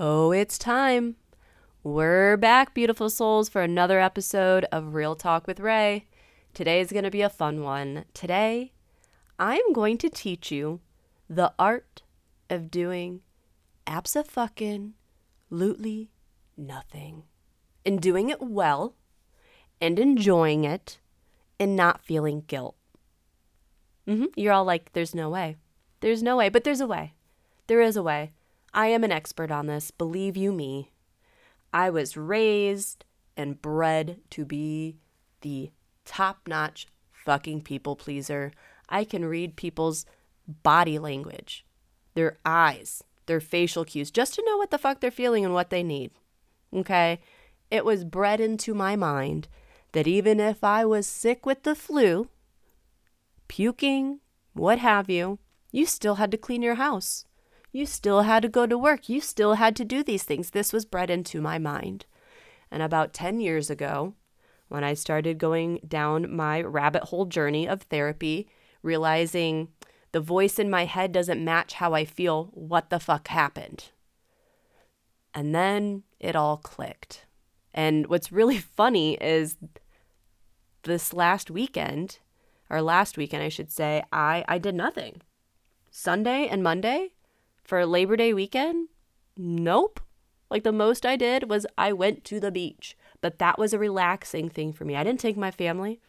Oh, it's time. We're back, beautiful souls, for another episode of Real Talk with Rae. Today is going to be a fun one. Today, I'm going to teach you the art of doing abso-fucking lutely nothing and doing it well and enjoying it and not feeling guilt. Mm-hmm. You're all like, there's no way. There's no way, but there's a way. There is a way. I am an expert on this, believe you me. I was raised and bred to be the top notch fucking people pleaser. I can read people's body language, their eyes, their facial cues, just to know what the fuck they're feeling and what they need. Okay? It was bred into my mind that even if I was sick with the flu, puking, what have you, you still had to clean your house. You still had to go to work. You still had to do these things. This was bred into my mind. And about 10 years ago, when I started going down my rabbit hole journey of therapy, realizing the voice in my head doesn't match how I feel, what the fuck happened? And then it all clicked. And what's really funny is this last weekend, or last weekend, I should say, I, I did nothing. Sunday and Monday for Labor Day weekend, nope. Like the most I did was I went to the beach, but that was a relaxing thing for me. I didn't take my family.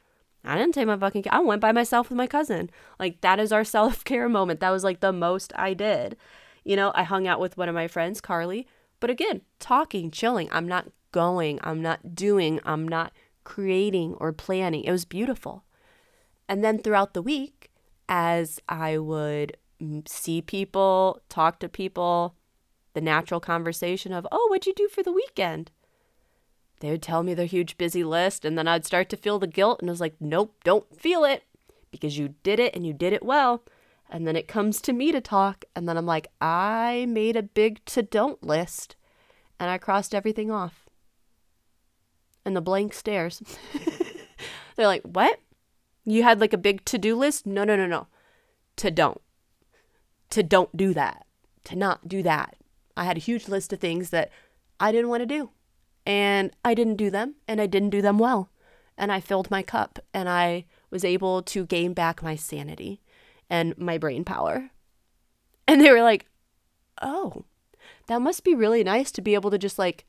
I didn't take my fucking. I went by myself with my cousin. Like that is our self care moment. That was like the most I did. You know, I hung out with one of my friends, Carly. But again, talking, chilling. I'm not going. I'm not doing. I'm not creating or planning. It was beautiful. And then throughout the week, as I would see people, talk to people, the natural conversation of, oh, what'd you do for the weekend? They would tell me their huge busy list, and then I'd start to feel the guilt, and I was like, nope, don't feel it because you did it and you did it well. And then it comes to me to talk, and then I'm like, I made a big to don't list, and I crossed everything off. And the blank stares. They're like, what? You had like a big to do list? No, no, no, no. To don't. To don't do that. To not do that. I had a huge list of things that I didn't want to do. And I didn't do them, and I didn't do them well. And I filled my cup, and I was able to gain back my sanity and my brain power. And they were like, oh, that must be really nice to be able to just like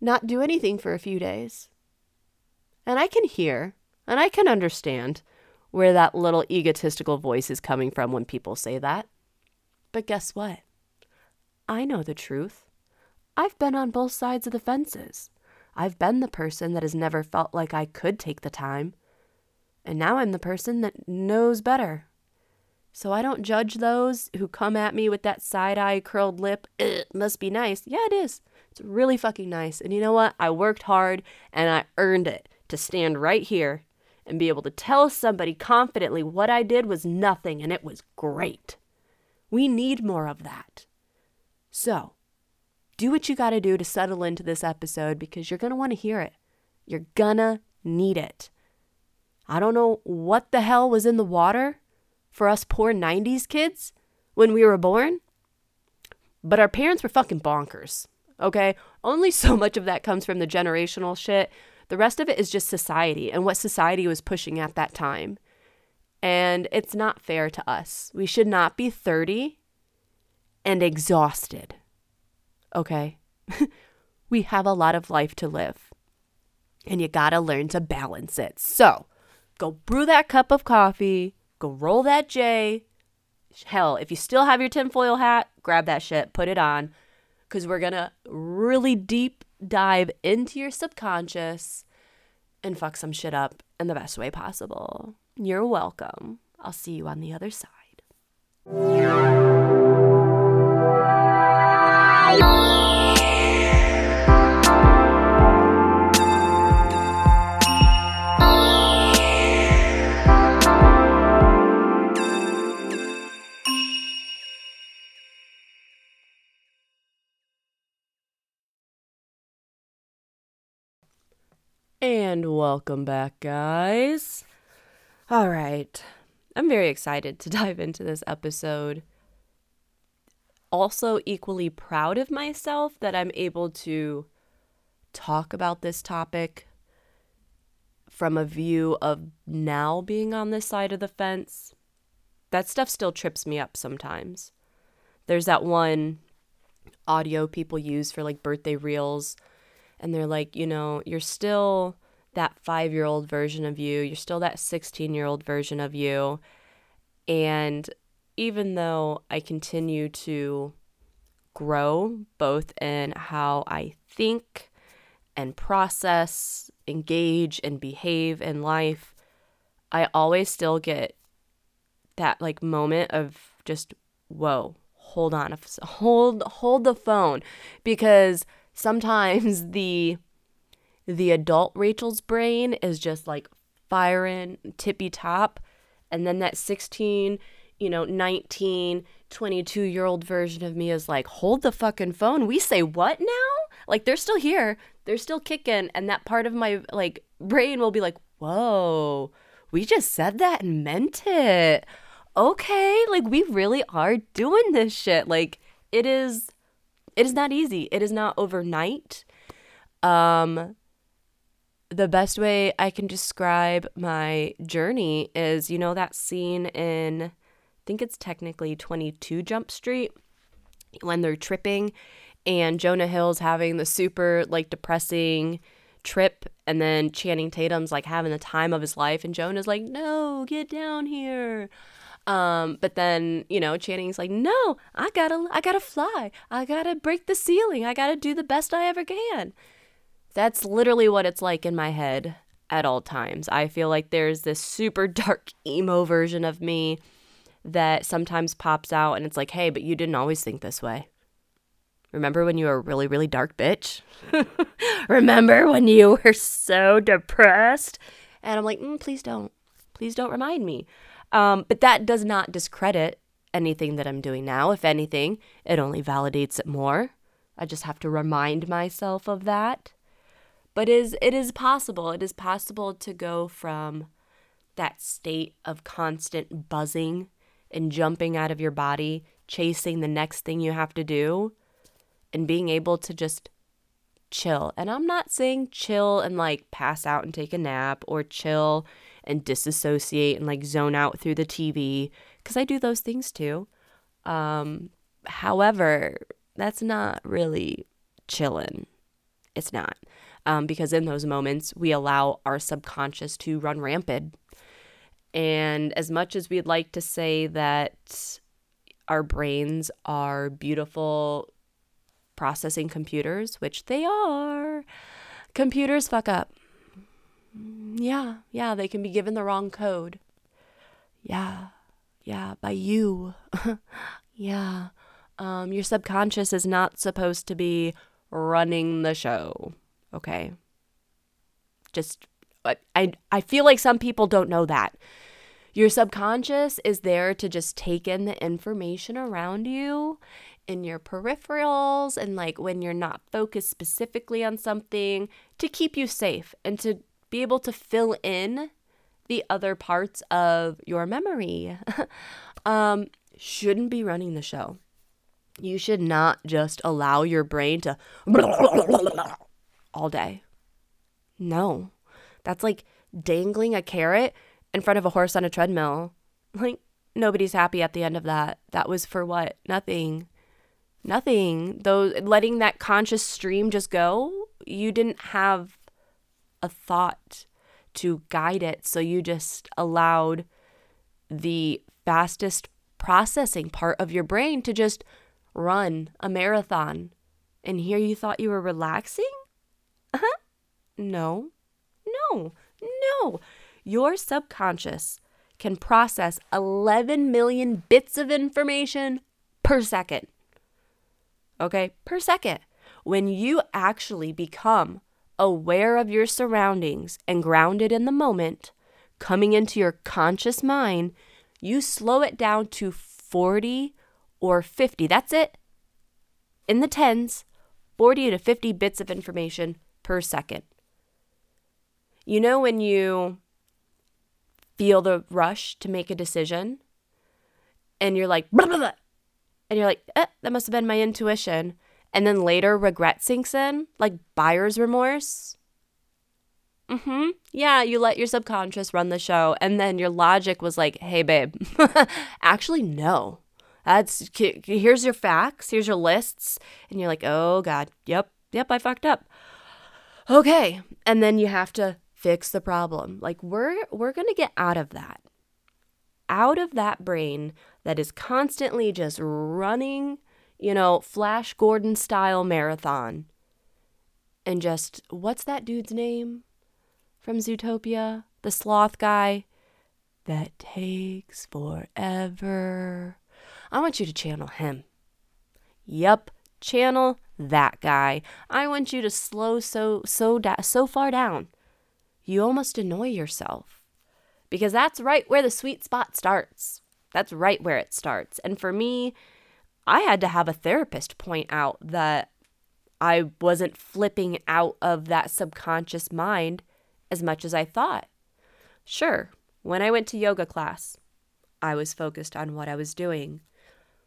not do anything for a few days. And I can hear and I can understand where that little egotistical voice is coming from when people say that. But guess what? I know the truth. I've been on both sides of the fences. I've been the person that has never felt like I could take the time. And now I'm the person that knows better. So I don't judge those who come at me with that side eye curled lip. It must be nice. Yeah, it is. It's really fucking nice. And you know what? I worked hard and I earned it to stand right here and be able to tell somebody confidently what I did was nothing and it was great. We need more of that. So, do what you got to do to settle into this episode because you're going to want to hear it. You're gonna need it. I don't know what the hell was in the water for us poor 90s kids when we were born, but our parents were fucking bonkers. Okay? Only so much of that comes from the generational shit. The rest of it is just society and what society was pushing at that time. And it's not fair to us. We should not be 30 and exhausted. Okay? we have a lot of life to live. And you gotta learn to balance it. So, go brew that cup of coffee, go roll that J. Hell, if you still have your tinfoil hat, grab that shit, put it on, because we're gonna really deep dive into your subconscious and fuck some shit up in the best way possible. You're welcome. I'll see you on the other side. And welcome back, guys. All right. I'm very excited to dive into this episode. also equally proud of myself that I'm able to talk about this topic from a view of now being on this side of the fence. That stuff still trips me up sometimes. There's that one audio people use for like birthday reels, and they're like, you know, you're still that five year old version of you, you're still that 16 year old version of you. And even though I continue to grow both in how I think and process, engage, and behave in life, I always still get that like moment of just, whoa, hold on, hold, hold the phone. Because sometimes the the adult Rachel's brain is just like firing tippy top. And then that 16, you know, 19, 22 year old version of me is like, hold the fucking phone. We say what now? Like they're still here. They're still kicking. And that part of my like brain will be like, whoa, we just said that and meant it. Okay. Like we really are doing this shit. Like it is, it is not easy. It is not overnight. Um, the best way I can describe my journey is you know that scene in I think it's technically 22 Jump Street when they're tripping and Jonah Hill's having the super like depressing trip and then Channing Tatum's like having the time of his life and Jonah's like no get down here. Um but then you know Channing's like no I got to I got to fly. I got to break the ceiling. I got to do the best I ever can that's literally what it's like in my head at all times. I feel like there's this super dark emo version of me that sometimes pops out and it's like, hey, but you didn't always think this way. Remember when you were a really, really dark bitch? Remember when you were so depressed? And I'm like, mm, please don't. Please don't remind me. Um, but that does not discredit anything that I'm doing now. If anything, it only validates it more. I just have to remind myself of that. But is it is possible. It is possible to go from that state of constant buzzing and jumping out of your body, chasing the next thing you have to do, and being able to just chill. And I'm not saying chill and like pass out and take a nap or chill and disassociate and like zone out through the TV because I do those things too. Um, however, that's not really chilling. It's not um, because in those moments we allow our subconscious to run rampant. And as much as we'd like to say that our brains are beautiful processing computers, which they are, computers fuck up. Yeah, yeah, they can be given the wrong code. Yeah, yeah, by you. yeah. Um, your subconscious is not supposed to be running the show okay? Just I I feel like some people don't know that. Your subconscious is there to just take in the information around you in your peripherals and like when you're not focused specifically on something to keep you safe and to be able to fill in the other parts of your memory. um shouldn't be running the show. You should not just allow your brain to all day. No, that's like dangling a carrot in front of a horse on a treadmill. Like, nobody's happy at the end of that. That was for what? Nothing. Nothing. Though letting that conscious stream just go, you didn't have a thought to guide it. So you just allowed the fastest processing part of your brain to just run a marathon. And here you thought you were relaxing? Uh-huh. No, no, no. Your subconscious can process 11 million bits of information per second. Okay, per second. When you actually become aware of your surroundings and grounded in the moment, coming into your conscious mind, you slow it down to 40 or 50. That's it. In the tens, 40 to 50 bits of information per second. You know, when you feel the rush to make a decision and you're like, blah, blah, blah, and you're like, eh, that must have been my intuition. And then later regret sinks in, like buyer's remorse. Mm-hmm. Yeah, you let your subconscious run the show, and then your logic was like, "Hey, babe, actually, no. That's here's your facts, here's your lists," and you're like, "Oh God, yep, yep, I fucked up." Okay, and then you have to fix the problem. Like we're we're gonna get out of that, out of that brain that is constantly just running, you know, Flash Gordon style marathon, and just what's that dude's name? from Zootopia, the sloth guy. That takes forever. I want you to channel him. Yep, channel that guy. I want you to slow so so da- so far down. You almost annoy yourself. Because that's right where the sweet spot starts. That's right where it starts. And for me, I had to have a therapist point out that I wasn't flipping out of that subconscious mind as much as I thought. Sure, when I went to yoga class, I was focused on what I was doing.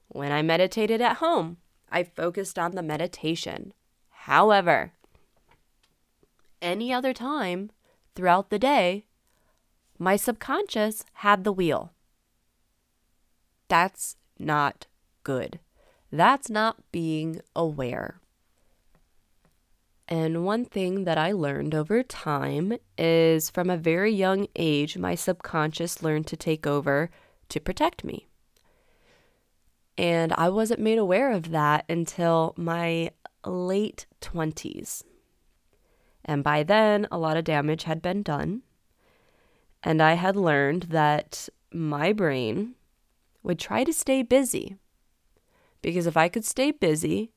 When I meditated at home, I focused on the meditation. However, any other time throughout the day, my subconscious had the wheel. That's not good. That's not being aware. And one thing that I learned over time is from a very young age, my subconscious learned to take over to protect me. And I wasn't made aware of that until my late 20s. And by then, a lot of damage had been done. And I had learned that my brain would try to stay busy. Because if I could stay busy,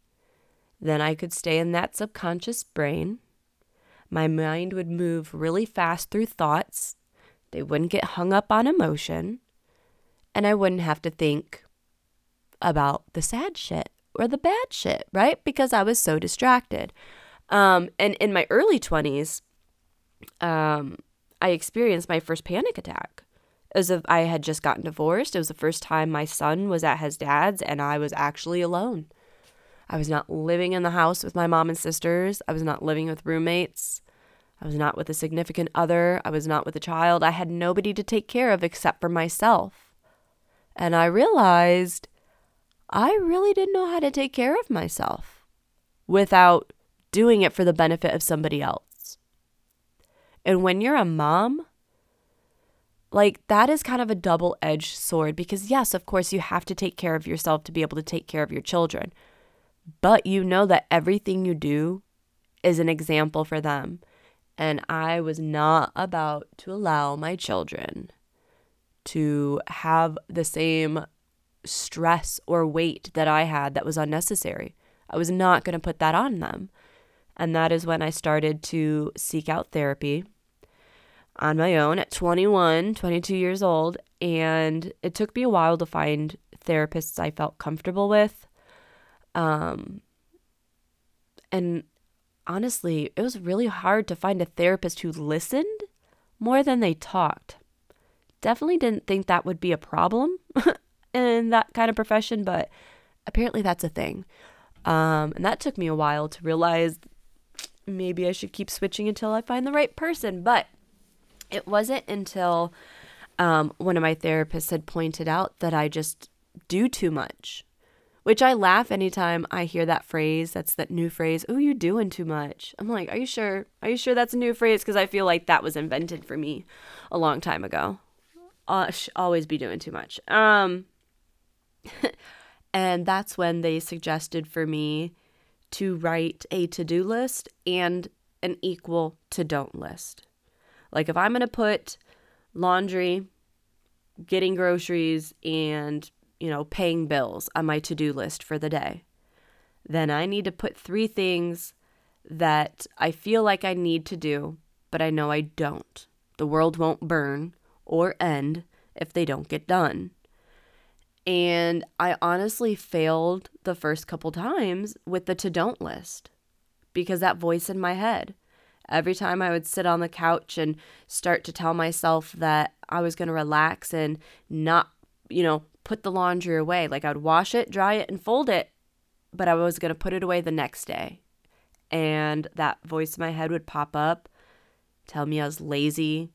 then I could stay in that subconscious brain. My mind would move really fast through thoughts. They wouldn't get hung up on emotion. And I wouldn't have to think about the sad shit or the bad shit, right? Because I was so distracted. Um, and in my early 20s, um, I experienced my first panic attack. As if I had just gotten divorced. It was the first time my son was at his dad's and I was actually alone. I was not living in the house with my mom and sisters. I was not living with roommates. I was not with a significant other. I was not with a child. I had nobody to take care of except for myself. And I realized I really didn't know how to take care of myself without doing it for the benefit of somebody else. And when you're a mom, like that is kind of a double edged sword because, yes, of course, you have to take care of yourself to be able to take care of your children but you know that everything you do is an example for them. And I was not about to allow my children to have the same stress or weight that I had that was unnecessary. I was not going to put that on them. And that is when I started to seek out therapy on my own at 21, 22 years old. And it took me a while to find therapists I felt comfortable with. Um, and honestly, it was really hard to find a therapist who listened more than they talked. Definitely didn't think that would be a problem in that kind of profession, but apparently that's a thing. Um, and that took me a while to realize maybe I should keep switching until I find the right person. But it wasn't until um, one of my therapists had pointed out that I just do too much which I laugh anytime I hear that phrase. That's that new phrase. Oh, you're doing too much. I'm like, are you sure? Are you sure that's a new phrase? Because I feel like that was invented for me a long time ago. Uh, always be doing too much. Um, and that's when they suggested for me to write a to do list and an equal to don't list. Like if I'm going to put laundry, getting groceries, and you know, paying bills on my to do list for the day, then I need to put three things that I feel like I need to do, but I know I don't. The world won't burn or end if they don't get done. And I honestly failed the first couple times with the to don't list because that voice in my head. Every time I would sit on the couch and start to tell myself that I was going to relax and not, you know, put the laundry away. Like I'd wash it, dry it, and fold it, but I was going to put it away the next day. And that voice in my head would pop up, tell me I was lazy,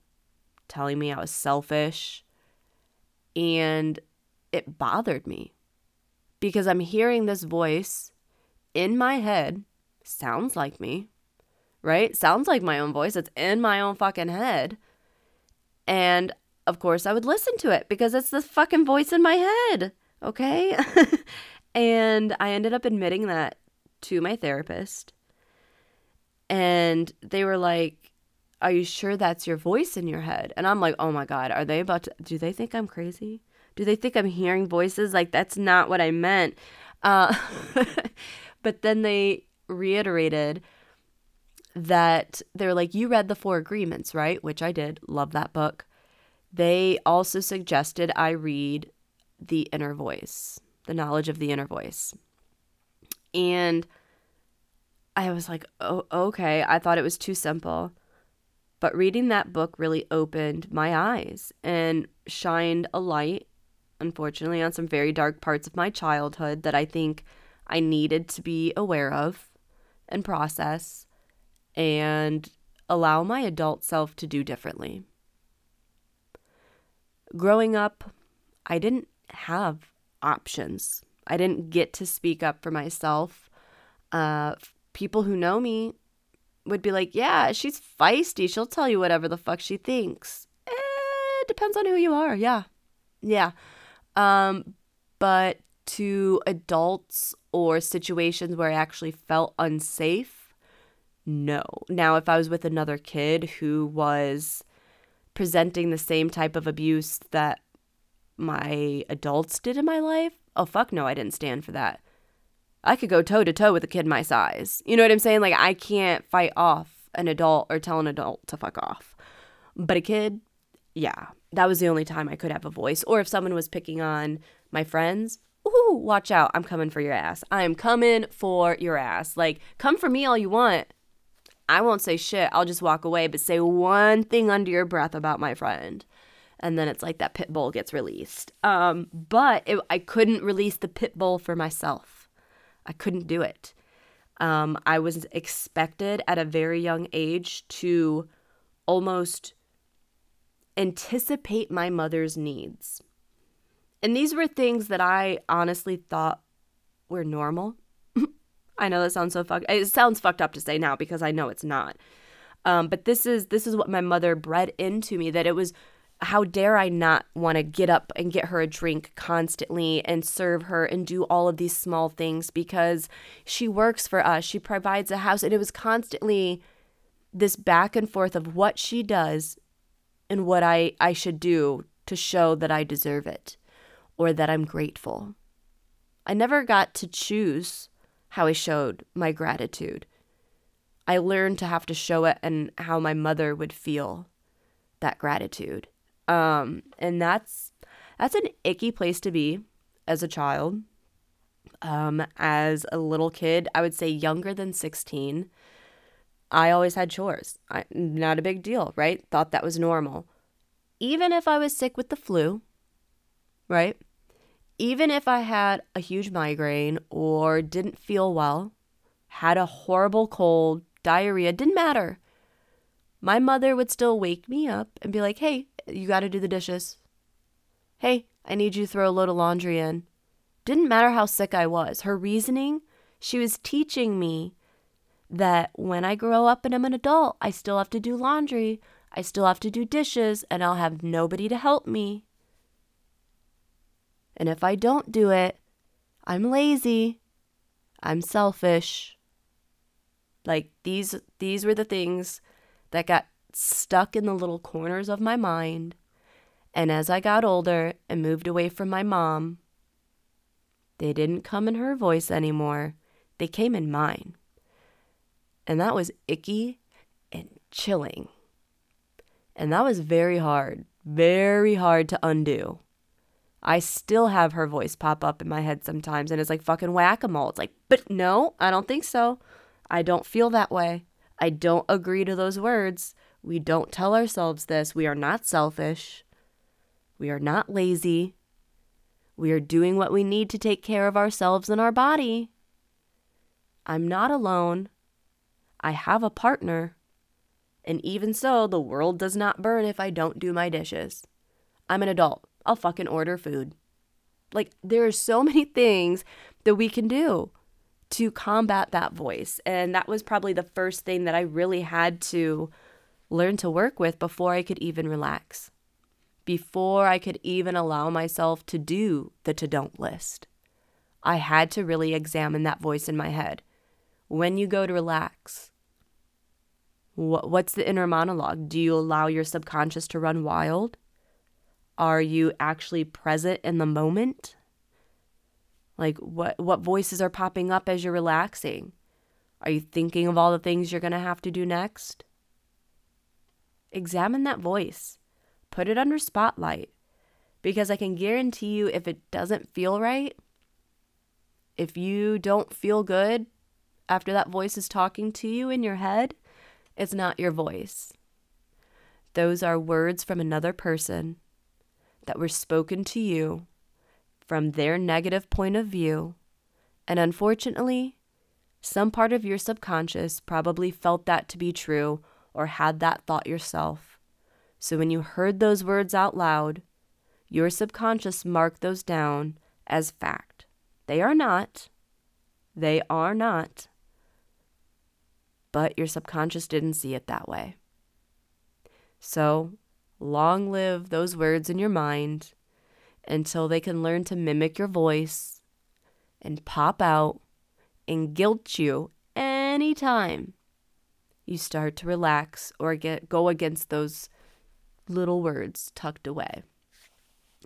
telling me I was selfish. And it bothered me because I'm hearing this voice in my head, sounds like me, right? Sounds like my own voice. It's in my own fucking head. And of course, I would listen to it because it's the fucking voice in my head. Okay. and I ended up admitting that to my therapist. And they were like, Are you sure that's your voice in your head? And I'm like, Oh my God, are they about to, do they think I'm crazy? Do they think I'm hearing voices? Like, that's not what I meant. Uh, but then they reiterated that they're like, You read the Four Agreements, right? Which I did. Love that book. They also suggested I read The Inner Voice, The Knowledge of the Inner Voice. And I was like, oh, okay. I thought it was too simple. But reading that book really opened my eyes and shined a light, unfortunately, on some very dark parts of my childhood that I think I needed to be aware of and process and allow my adult self to do differently growing up, I didn't have options. I didn't get to speak up for myself. Uh, people who know me would be like, yeah, she's feisty. She'll tell you whatever the fuck she thinks. Eh, it depends on who you are. Yeah. Yeah. Um, but to adults or situations where I actually felt unsafe, no. Now, if I was with another kid who was presenting the same type of abuse that my adults did in my life, oh fuck no, I didn't stand for that. I could go toe to toe with a kid my size. You know what I'm saying? Like I can't fight off an adult or tell an adult to fuck off. But a kid, yeah, that was the only time I could have a voice. Or if someone was picking on my friends, ooh, watch out. I'm coming for your ass. I am coming for your ass. Like, come for me all you want. I won't say shit. I'll just walk away, but say one thing under your breath about my friend. And then it's like that pit bull gets released. Um, but it, I couldn't release the pit bull for myself. I couldn't do it. Um, I was expected at a very young age to almost anticipate my mother's needs. And these were things that I honestly thought were normal. I know that sounds so fucked. It sounds fucked up to say now because I know it's not. Um, but this is this is what my mother bred into me that it was how dare I not want to get up and get her a drink constantly and serve her and do all of these small things because she works for us. She provides a house. And it was constantly this back and forth of what she does and what I, I should do to show that I deserve it or that I'm grateful. I never got to choose how I showed my gratitude. I learned to have to show it and how my mother would feel that gratitude. Um, and that's that's an icky place to be as a child. Um, as a little kid, I would say younger than 16, I always had chores. I, not a big deal, right? Thought that was normal. Even if I was sick with the flu, right? even if I had a huge migraine or didn't feel well, had a horrible cold, diarrhea, didn't matter. My mother would still wake me up and be like, hey, you got to do the dishes. Hey, I need you to throw a load of laundry in. Didn't matter how sick I was. Her reasoning, she was teaching me that when I grow up and I'm an adult, I still have to do laundry, I still have to do dishes, and I'll have nobody to help me. And if I don't do it, I'm lazy. I'm selfish. Like these these were the things that got stuck in the little corners of my mind. And as I got older and moved away from my mom, they didn't come in her voice anymore. They came in mine. And that was icky and chilling. And that was very hard, very hard to undo. I still have her voice pop up in my head sometimes, and it's like fucking whack a mole. It's like, but no, I don't think so. I don't feel that way. I don't agree to those words. We don't tell ourselves this. We are not selfish. We are not lazy. We are doing what we need to take care of ourselves and our body. I'm not alone. I have a partner. And even so, the world does not burn if I don't do my dishes. I'm an adult. I'll fucking order food. Like, there are so many things that we can do to combat that voice. And that was probably the first thing that I really had to learn to work with before I could even relax, before I could even allow myself to do the to don't list. I had to really examine that voice in my head. When you go to relax, what's the inner monologue? Do you allow your subconscious to run wild? Are you actually present in the moment? Like what what voices are popping up as you're relaxing? Are you thinking of all the things you're going to have to do next? Examine that voice. Put it under spotlight because I can guarantee you if it doesn't feel right, if you don't feel good after that voice is talking to you in your head, it's not your voice. Those are words from another person that were spoken to you from their negative point of view. And unfortunately, some part of your subconscious probably felt that to be true or had that thought yourself. So when you heard those words out loud, your subconscious marked those down as fact. They are not. They are not. But your subconscious didn't see it that way. So Long live those words in your mind until they can learn to mimic your voice and pop out and guilt you anytime you start to relax or get go against those little words tucked away.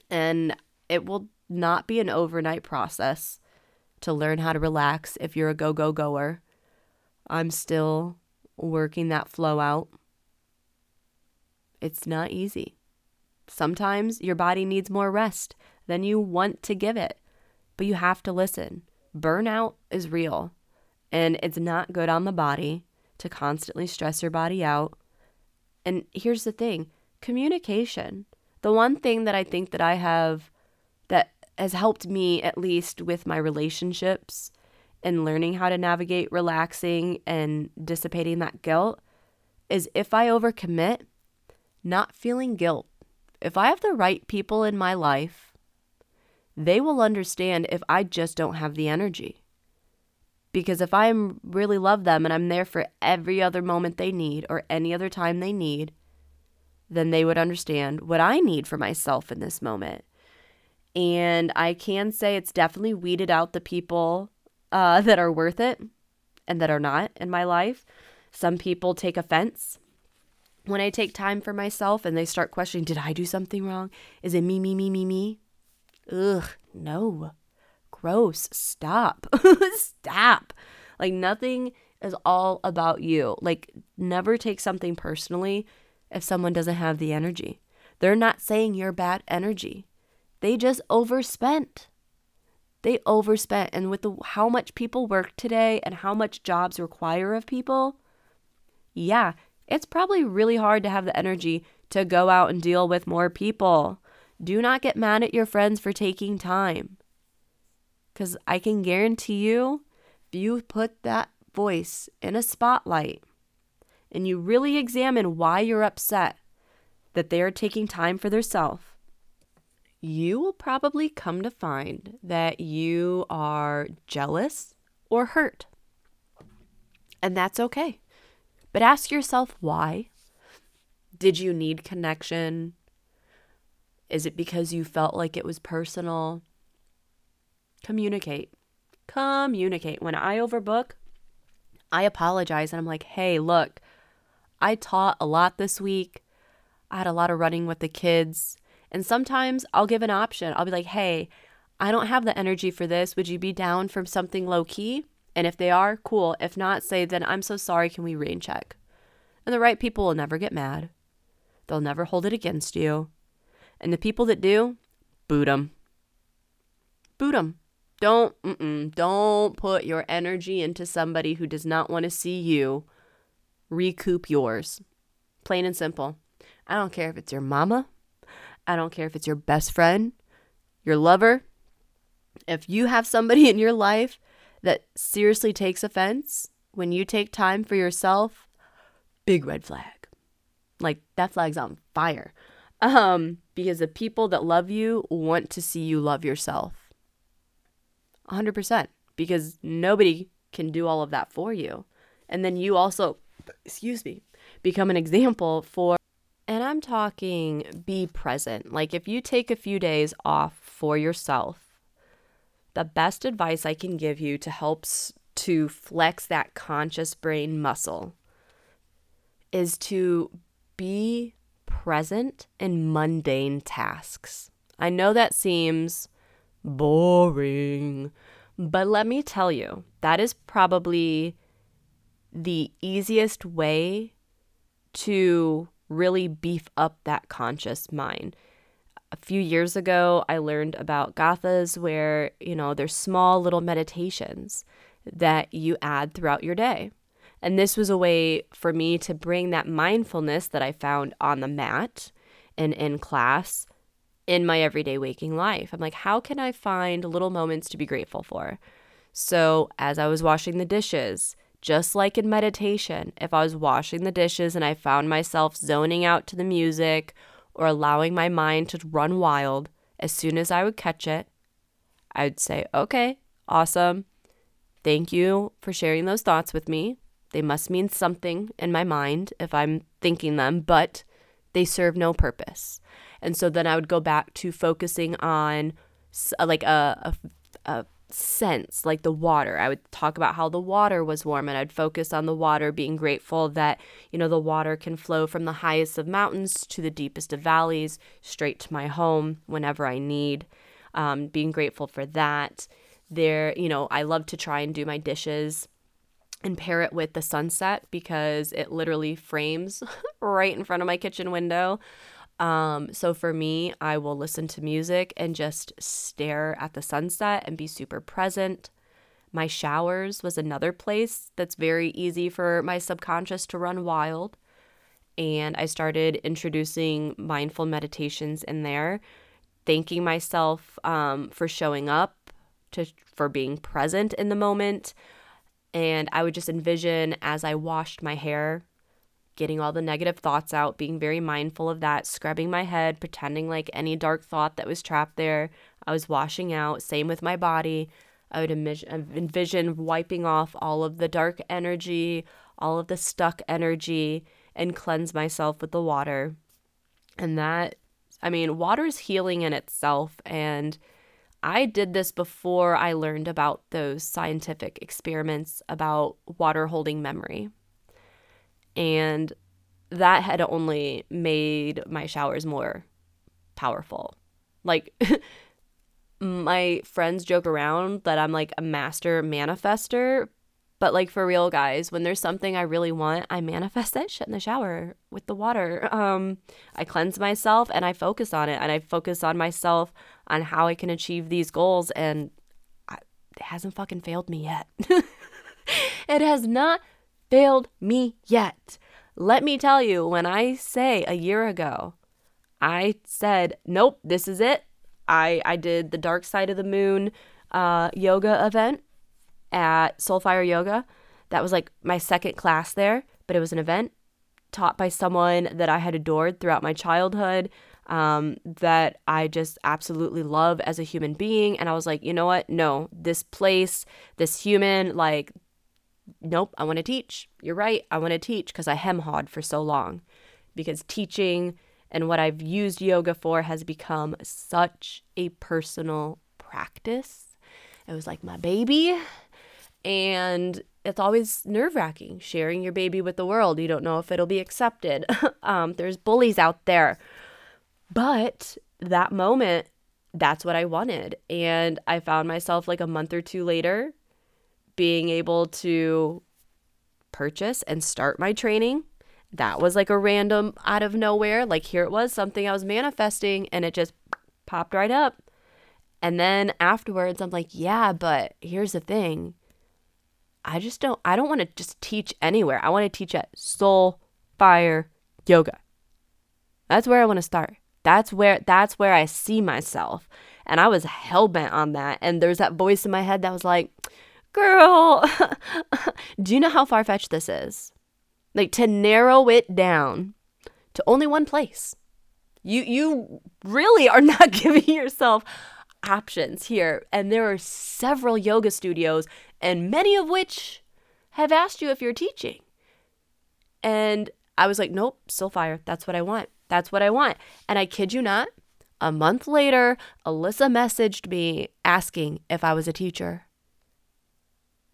And it will not be an overnight process to learn how to relax if you're a go go goer. I'm still working that flow out. It's not easy. Sometimes your body needs more rest than you want to give it, but you have to listen. Burnout is real, and it's not good on the body to constantly stress your body out. And here's the thing communication. The one thing that I think that I have that has helped me, at least with my relationships and learning how to navigate relaxing and dissipating that guilt, is if I overcommit, not feeling guilt. If I have the right people in my life, they will understand if I just don't have the energy. Because if I really love them and I'm there for every other moment they need or any other time they need, then they would understand what I need for myself in this moment. And I can say it's definitely weeded out the people uh, that are worth it and that are not in my life. Some people take offense when I take time for myself and they start questioning, did I do something wrong? Is it me, me, me, me, me? Ugh, no. Gross. Stop. Stop. Like, nothing is all about you. Like, never take something personally if someone doesn't have the energy. They're not saying you're bad energy, they just overspent. They overspent. And with the, how much people work today and how much jobs require of people, yeah, it's probably really hard to have the energy to go out and deal with more people. Do not get mad at your friends for taking time. Because I can guarantee you, if you put that voice in a spotlight and you really examine why you're upset that they are taking time for themselves, you will probably come to find that you are jealous or hurt. And that's okay. But ask yourself why. Did you need connection? Is it because you felt like it was personal? Communicate. Communicate. When I overbook, I apologize and I'm like, hey, look, I taught a lot this week. I had a lot of running with the kids. And sometimes I'll give an option. I'll be like, hey, I don't have the energy for this. Would you be down for something low key? And if they are, cool. If not, say, then I'm so sorry. Can we rain check? And the right people will never get mad. They'll never hold it against you. And the people that do, boot them. Boot them. Don't, don't put your energy into somebody who does not want to see you recoup yours. Plain and simple. I don't care if it's your mama. I don't care if it's your best friend, your lover, If you have somebody in your life that seriously takes offense when you take time for yourself, big red flag. Like that flag's on fire. Um, because the people that love you want to see you love yourself. 100%. Because nobody can do all of that for you. And then you also, excuse me, become an example for, and I'm talking be present. Like if you take a few days off for yourself, the best advice I can give you to help to flex that conscious brain muscle is to be present in mundane tasks. I know that seems boring, but let me tell you, that is probably the easiest way to really beef up that conscious mind. A few years ago, I learned about gathas where, you know, there's small little meditations that you add throughout your day. And this was a way for me to bring that mindfulness that I found on the mat and in class in my everyday waking life. I'm like, how can I find little moments to be grateful for? So, as I was washing the dishes, just like in meditation, if I was washing the dishes and I found myself zoning out to the music or allowing my mind to run wild, as soon as I would catch it, I'd say, okay, awesome. Thank you for sharing those thoughts with me. They must mean something in my mind if I'm thinking them, but they serve no purpose. And so then I would go back to focusing on like a, a, a sense, like the water. I would talk about how the water was warm and I'd focus on the water, being grateful that, you know, the water can flow from the highest of mountains to the deepest of valleys straight to my home whenever I need. Um, being grateful for that. There, you know, I love to try and do my dishes and pair it with the sunset because it literally frames right in front of my kitchen window. Um, so for me, I will listen to music and just stare at the sunset and be super present. My showers was another place that's very easy for my subconscious to run wild. And I started introducing mindful meditations in there, thanking myself um, for showing up, to for being present in the moment. And I would just envision as I washed my hair getting all the negative thoughts out, being very mindful of that, scrubbing my head, pretending like any dark thought that was trapped there, I was washing out. Same with my body. I would envision wiping off all of the dark energy, all of the stuck energy, and cleanse myself with the water. And that, I mean, water is healing in itself. And I did this before I learned about those scientific experiments about water holding memory. And that had only made my showers more powerful. Like, my friends joke around that I'm like a master manifester, but like for real, guys, when there's something I really want, I manifest that shit in the shower with the water. Um, I cleanse myself and I focus on it, and I focus on myself on how I can achieve these goals, and it hasn't fucking failed me yet. it has not failed me yet. Let me tell you, when I say a year ago, I said, nope, this is it. I, I did the Dark Side of the Moon uh, yoga event at Soulfire Yoga. That was like my second class there, but it was an event taught by someone that I had adored throughout my childhood, um, that I just absolutely love as a human being. And I was like, you know what? No, this place, this human, like nope, I want to teach. You're right. I want to teach because I hem hawed for so long. Because teaching and what I've used yoga for has become such a personal practice. It was like my baby. And it's always nerve wracking sharing your baby with the world. You don't know if it'll be accepted. um, there's bullies out there. But that moment, that's what I wanted. And I found myself like a month or two later being able to purchase and start my training. That was like a random out of nowhere. Like here it was, something I was manifesting, and it just popped right up. And then afterwards, I'm like, yeah, but here's the thing. I just don't, I don't want to just teach anywhere. I want to teach at Soul Fire Yoga. That's where I want to start. That's where, that's where I see myself And I was hell bent on that. And there's that voice in my head that was like, girl, do you know how far fetched this is? Like to narrow it down to only one place. You you really are not giving yourself options here. And there are several yoga studios, and many of which have asked you if you're teaching. And I was like, nope, Soul Fire. That's what I want. That's what I want. And I kid you not, a month later, Alyssa messaged me asking if I was a teacher.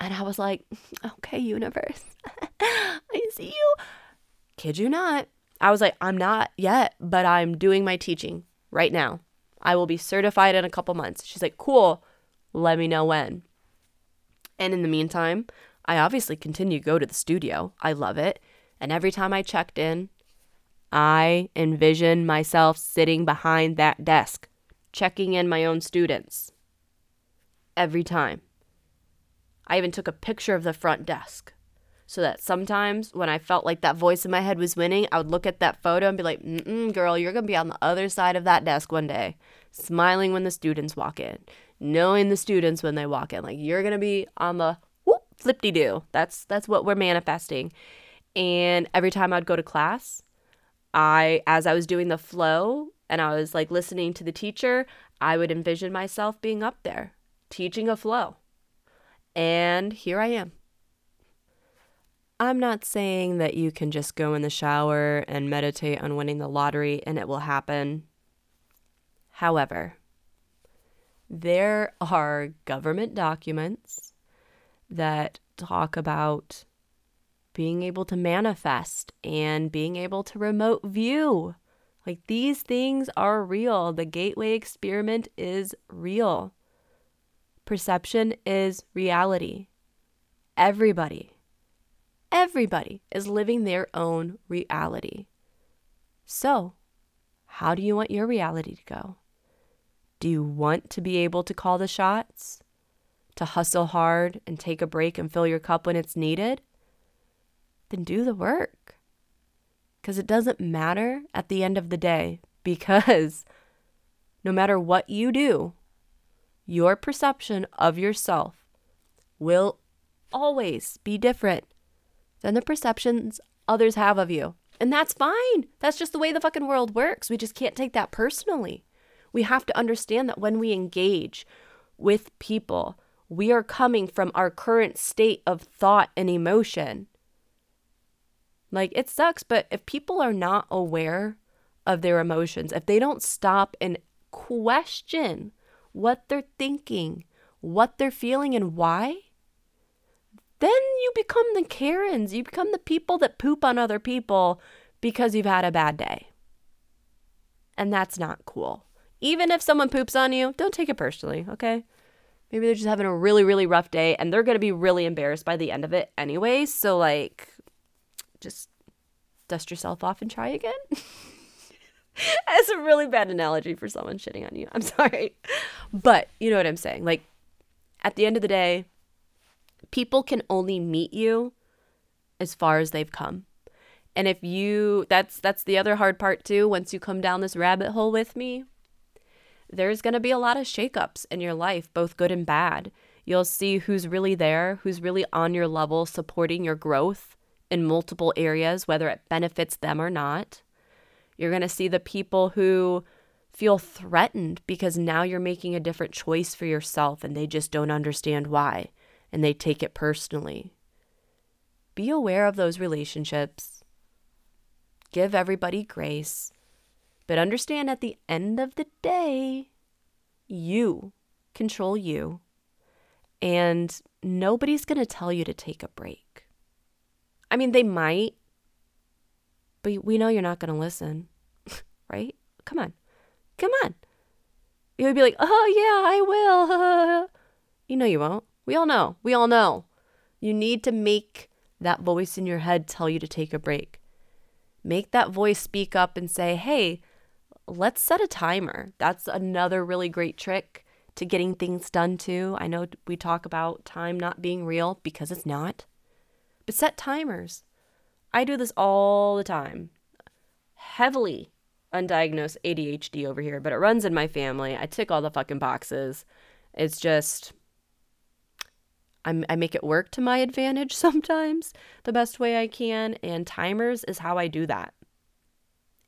And I was like, okay, universe, I see you. Kid you not. I was like, I'm not yet, but I'm doing my teaching right now. I will be certified in a couple months. She's like, cool. Let me know when. And in the meantime, I obviously continue to go to the studio. I love it. And every time I checked in, I envisioned myself sitting behind that desk, checking in my own students. Every time. I even took a picture of the front desk so that sometimes when I felt like that voice in my head was winning, I would look at that photo and be like, Mm-mm, girl, you're going to be on the other side of that desk one day, smiling when the students walk in, knowing the students when they walk in. Like, you're going to be on the whoop, flip doo. That's, that's what we're manifesting. And every time I'd go to class, I, as I was doing the flow and I was like listening to the teacher, I would envision myself being up there teaching a flow. And here I am I'm not saying that you can just go in the shower and meditate on winning the lottery and it will happen. However, there are government documents that talk about being able to manifest and being able to remote view. Like these things are real. The gateway experiment is real. Perception is reality. Everybody Everybody is living their own reality. So, how do you want your reality to go? Do you want to be able to call the shots? To hustle hard and take a break and fill your cup when it's needed? Then do the work. Because it doesn't matter at the end of the day, because no matter what you do, your perception of yourself will always be different than the perceptions others have of you. And that's fine. That's just the way the fucking world works. We just can't take that personally. We have to understand that when we engage with people, we are coming from our current state of thought and emotion. Like, it sucks, but if people are not aware of their emotions, if they don't stop and question what they're thinking, what they're feeling, and why, then you become the Karens. You become the people that poop on other people because you've had a bad day. And that's not cool. Even if someone poops on you, don't take it personally, okay? Maybe they're just having a really, really rough day and they're to be really embarrassed by the end of it anyway. So, like, just dust yourself off and try again. That's a really bad analogy for someone shitting on you. I'm sorry. But you know what I'm saying. Like, at the end of the day, people can only meet you as far as they've come. And if you that's that's the other hard part too, once you come down this rabbit hole with me, there's going to be a lot of shakeups in your life, both good and bad. You'll see who's really there, who's really on your level supporting your growth in multiple areas, whether it benefits them or not. You're going to see the people who feel threatened because now you're making a different choice for yourself and they just don't understand why and they take it personally. Be aware of those relationships. Give everybody grace. But understand at the end of the day, you control you. And nobody's going to tell you to take a break. I mean, they might, but we know you're not going to listen, right? Come on. Come on. You would be like, oh, yeah, I will. you know you won't. We all know. We all know. You need to make that voice in your head tell you to take a break. Make that voice speak up and say, hey, let's set a timer. That's another really great trick to getting things done too. I know we talk about time not being real because it's not, but set timers. I do this all the time, heavily undiagnosed ADHD over here, but it runs in my family. I tick all the fucking boxes. It's just I'm, I make it work to my advantage sometimes the best way I can, and timers is how I do that.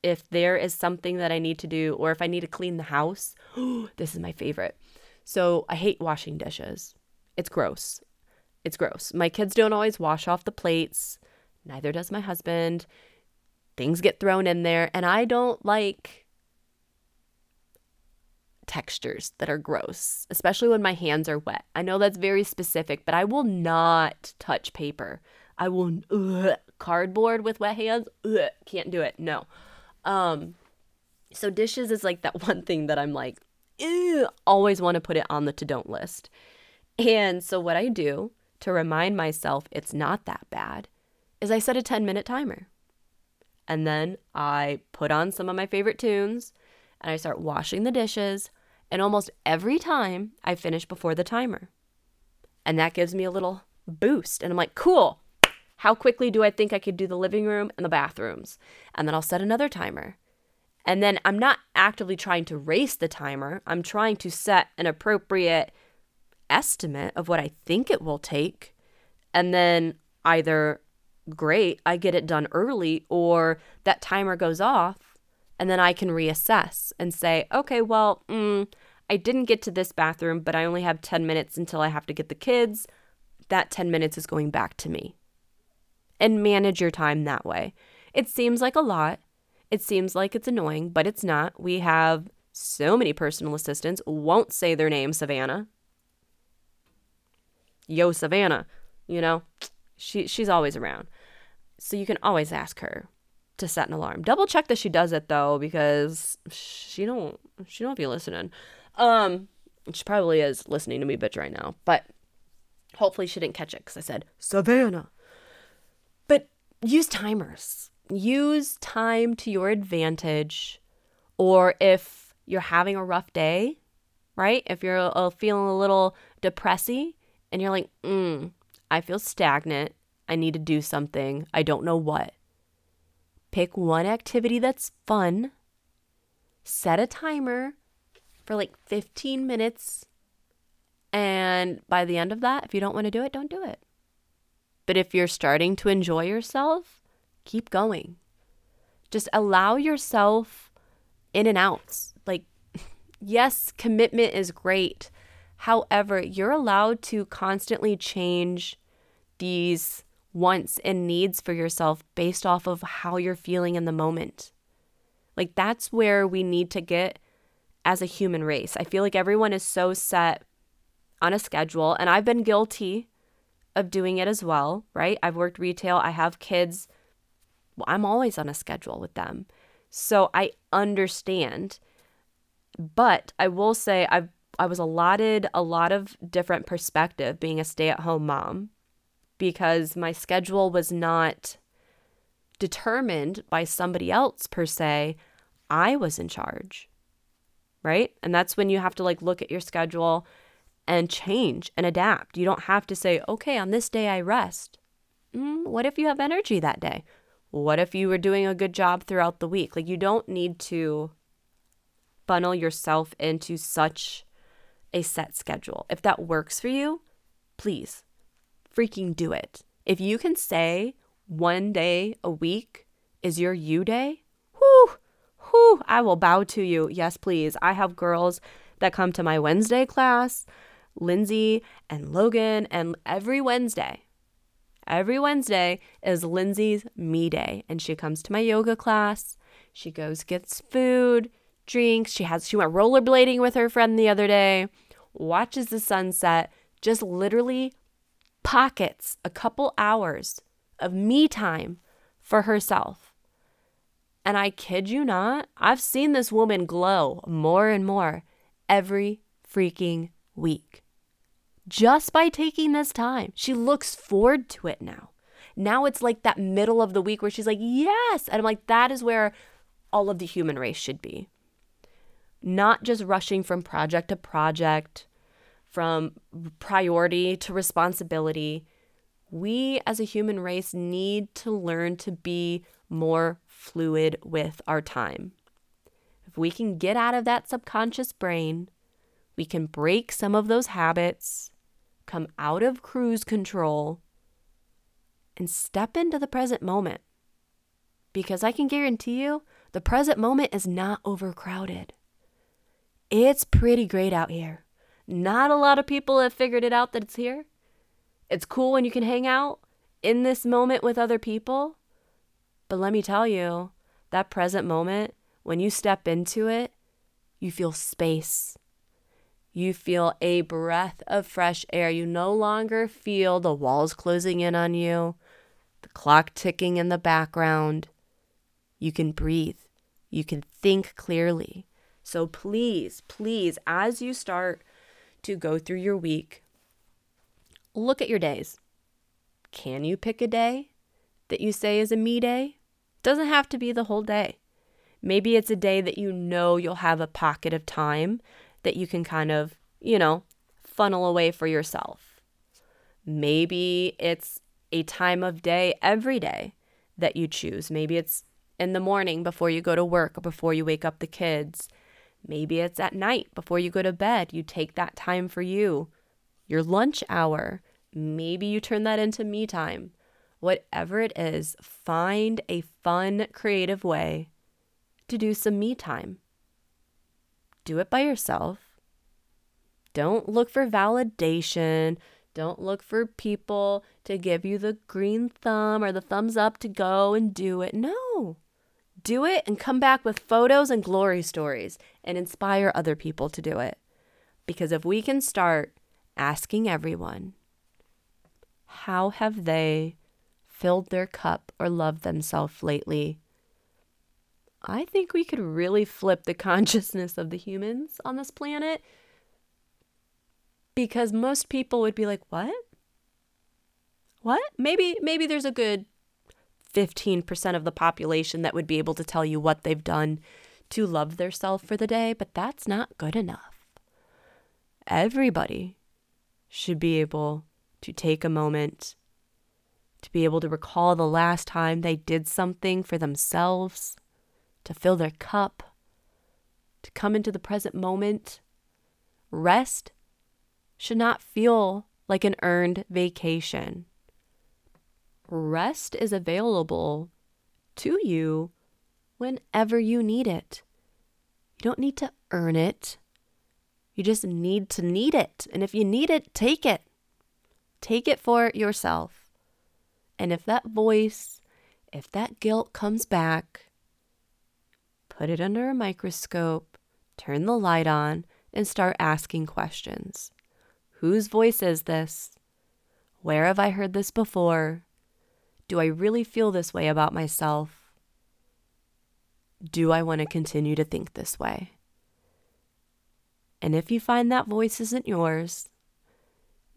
If there is something that I need to do, or if I need to clean the house, this is my favorite. So I hate washing dishes. It's gross. It's gross. My kids don't always wash off the plates, neither does my husband. Things get thrown in there, and I don't like textures that are gross, especially when my hands are wet. I know that's very specific, but I will not touch paper. I will ugh, cardboard with wet hands. Ugh, can't do it. No. Um so dishes is like that one thing that I'm like always want to put it on the to don't list. And so what I do to remind myself it's not that bad is I set a 10 minute timer. And then I put on some of my favorite tunes and I start washing the dishes. And almost every time I finish before the timer. And that gives me a little boost. And I'm like, cool. How quickly do I think I could do the living room and the bathrooms? And then I'll set another timer. And then I'm not actively trying to race the timer. I'm trying to set an appropriate estimate of what I think it will take. And then either great, I get it done early, or that timer goes off and then I can reassess and say, okay, well, mm, I didn't get to this bathroom, but I only have 10 minutes until I have to get the kids. That 10 minutes is going back to me. And manage your time that way. It seems like a lot. It seems like it's annoying, but it's not. We have so many personal assistants, won't say their name, Savannah. Yo, Savannah, you know, she, she's always around. So you can always ask her to set an alarm. Double check that she does it though, because she don't she don't be listening. Um, she probably is listening to me bitch right now, but hopefully she didn't catch it because I said Savannah. But use timers. Use time to your advantage, or if you're having a rough day, right? If you're uh, feeling a little depressy and you're like, mm, I feel stagnant. I need to do something. I don't know what Pick one activity that's fun, set a timer for like 15 minutes, and by the end of that, if you don't want to do it, don't do it. But if you're starting to enjoy yourself, keep going. Just allow yourself in and outs. Like, yes, commitment is great. However, you're allowed to constantly change these wants and needs for yourself based off of how you're feeling in the moment. Like that's where we need to get as a human race. I feel like everyone is so set on a schedule, and I've been guilty of doing it as well, right? I've worked retail, I have kids. Well, I'm always on a schedule with them. So I understand. But I will say I've I was allotted a lot of different perspective being a stay-at-home mom because my schedule was not determined by somebody else per se. I was in charge. Right? And that's when you have to like look at your schedule and change and adapt. You don't have to say, okay, on this day I rest. Mm, what if you have energy that day? What if you were doing a good job throughout the week? Like, you don't need to funnel yourself into such a set schedule. If that works for you, please freaking do it. If you can say one day a week is your you day, whoo, whoo, I will bow to you. Yes, please. I have girls that come to my Wednesday class, Lindsay and Logan, and every Wednesday, every Wednesday is Lindsay's me day. And she comes to my yoga class. She goes, gets food, drinks. She has, she went rollerblading with her friend the other day, watches the sunset, just literally pockets a couple hours of me time for herself. And I kid you not, I've seen this woman glow more and more every freaking week. Just by taking this time, she looks forward to it now. Now it's like that middle of the week where she's like, yes. And I'm like, that is where all of the human race should be. Not just rushing from project to project, from priority to responsibility, we as a human race need to learn to be more fluid with our time. if we can get out of that subconscious brain, we can break some of those habits, come out of cruise control, and step into the present moment. Because I can guarantee you, the present moment is not overcrowded. It's pretty great out here. Not a lot of people have figured it out that it's here. It's cool when you can hang out in this moment with other people. But let me tell you, that present moment, when you step into it, you feel space. You feel a breath of fresh air. You no longer feel the walls closing in on you, the clock ticking in the background. You can breathe. You can think clearly. So please, please, as you start to go through your week, look at your days. Can you pick a day that you say is a me day? Doesn't have to be the whole day. Maybe it's a day that you know you'll have a pocket of time that you can kind of, you know, funnel away for yourself. Maybe it's a time of day every day that you choose. Maybe it's in the morning before you go to work or before you wake up the kids. Maybe it's at night before you go to bed. You take that time for you, your lunch hour. Maybe you turn that into me time. Whatever it is, find a fun, creative way to do some me time. Do it by yourself. Don't look for validation. Don't look for people to give you the green thumb or the thumbs up to go and do it. No do it and come back with photos and glory stories and inspire other people to do it. Because if we can start asking everyone, how have they filled their cup or loved themselves lately? I think we could really flip the consciousness of the humans on this planet because most people would be like, "What? What? Maybe maybe there's a good 15% of the population that would be able to tell you what they've done to love their self for the day, but that's not good enough. Everybody should be able to take a moment to be able to recall the last time they did something for themselves, to fill their cup, to come into the present moment. Rest should not feel like an earned vacation rest is available to you whenever you need it. You don't need to earn it. You just need to need it. And if you need it, take it. Take it for yourself. And if that voice, if that guilt comes back, put it under a microscope, turn the light on, and start asking questions. Whose voice is this? Where have I heard this before? Do I really feel this way about myself? Do I want to continue to think this way? And if you find that voice isn't yours,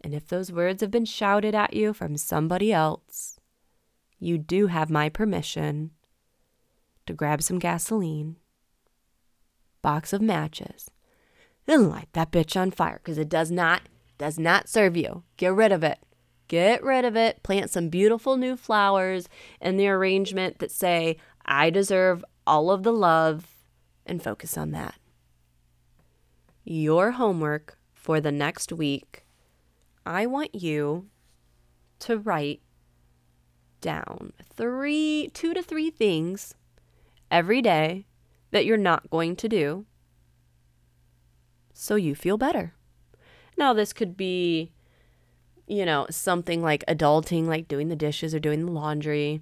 and if those words have been shouted at you from somebody else, you do have my permission to grab some gasoline, box of matches, and light that bitch on fire because it does not does not serve you. Get rid of it. Get rid of it, plant some beautiful new flowers in the arrangement that say, I deserve all of the love, and focus on that. Your homework for the next week, I want you to write down three, two to three things every day that you're not going to do so you feel better. Now, this could be you know, something like adulting, like doing the dishes or doing the laundry.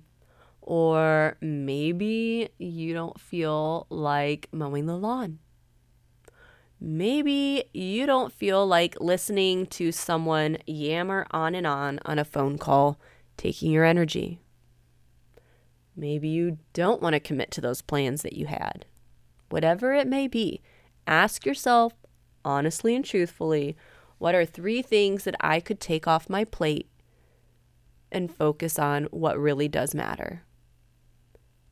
Or maybe you don't feel like mowing the lawn. Maybe you don't feel like listening to someone yammer on and on on a phone call, taking your energy. Maybe you don't want to commit to those plans that you had. Whatever it may be, ask yourself honestly and truthfully what are three things that I could take off my plate and focus on what really does matter?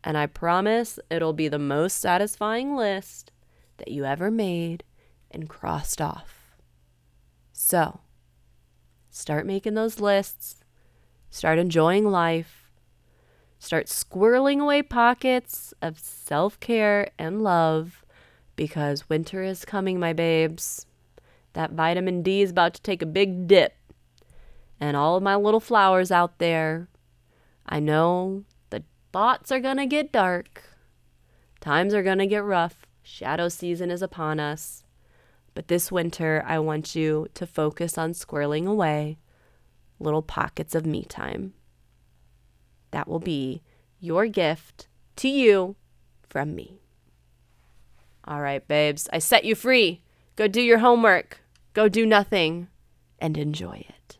And I promise it'll be the most satisfying list that you ever made and crossed off. So, start making those lists, start enjoying life, start squirreling away pockets of self care and love because winter is coming, my babes. That vitamin D is about to take a big dip. And all of my little flowers out there, I know the thoughts are going to get dark. Times are going to get rough. Shadow season is upon us. But this winter, I want you to focus on squirreling away little pockets of me time. That will be your gift to you from me. All right, babes, I set you free. Go do your homework, go do nothing, and enjoy it.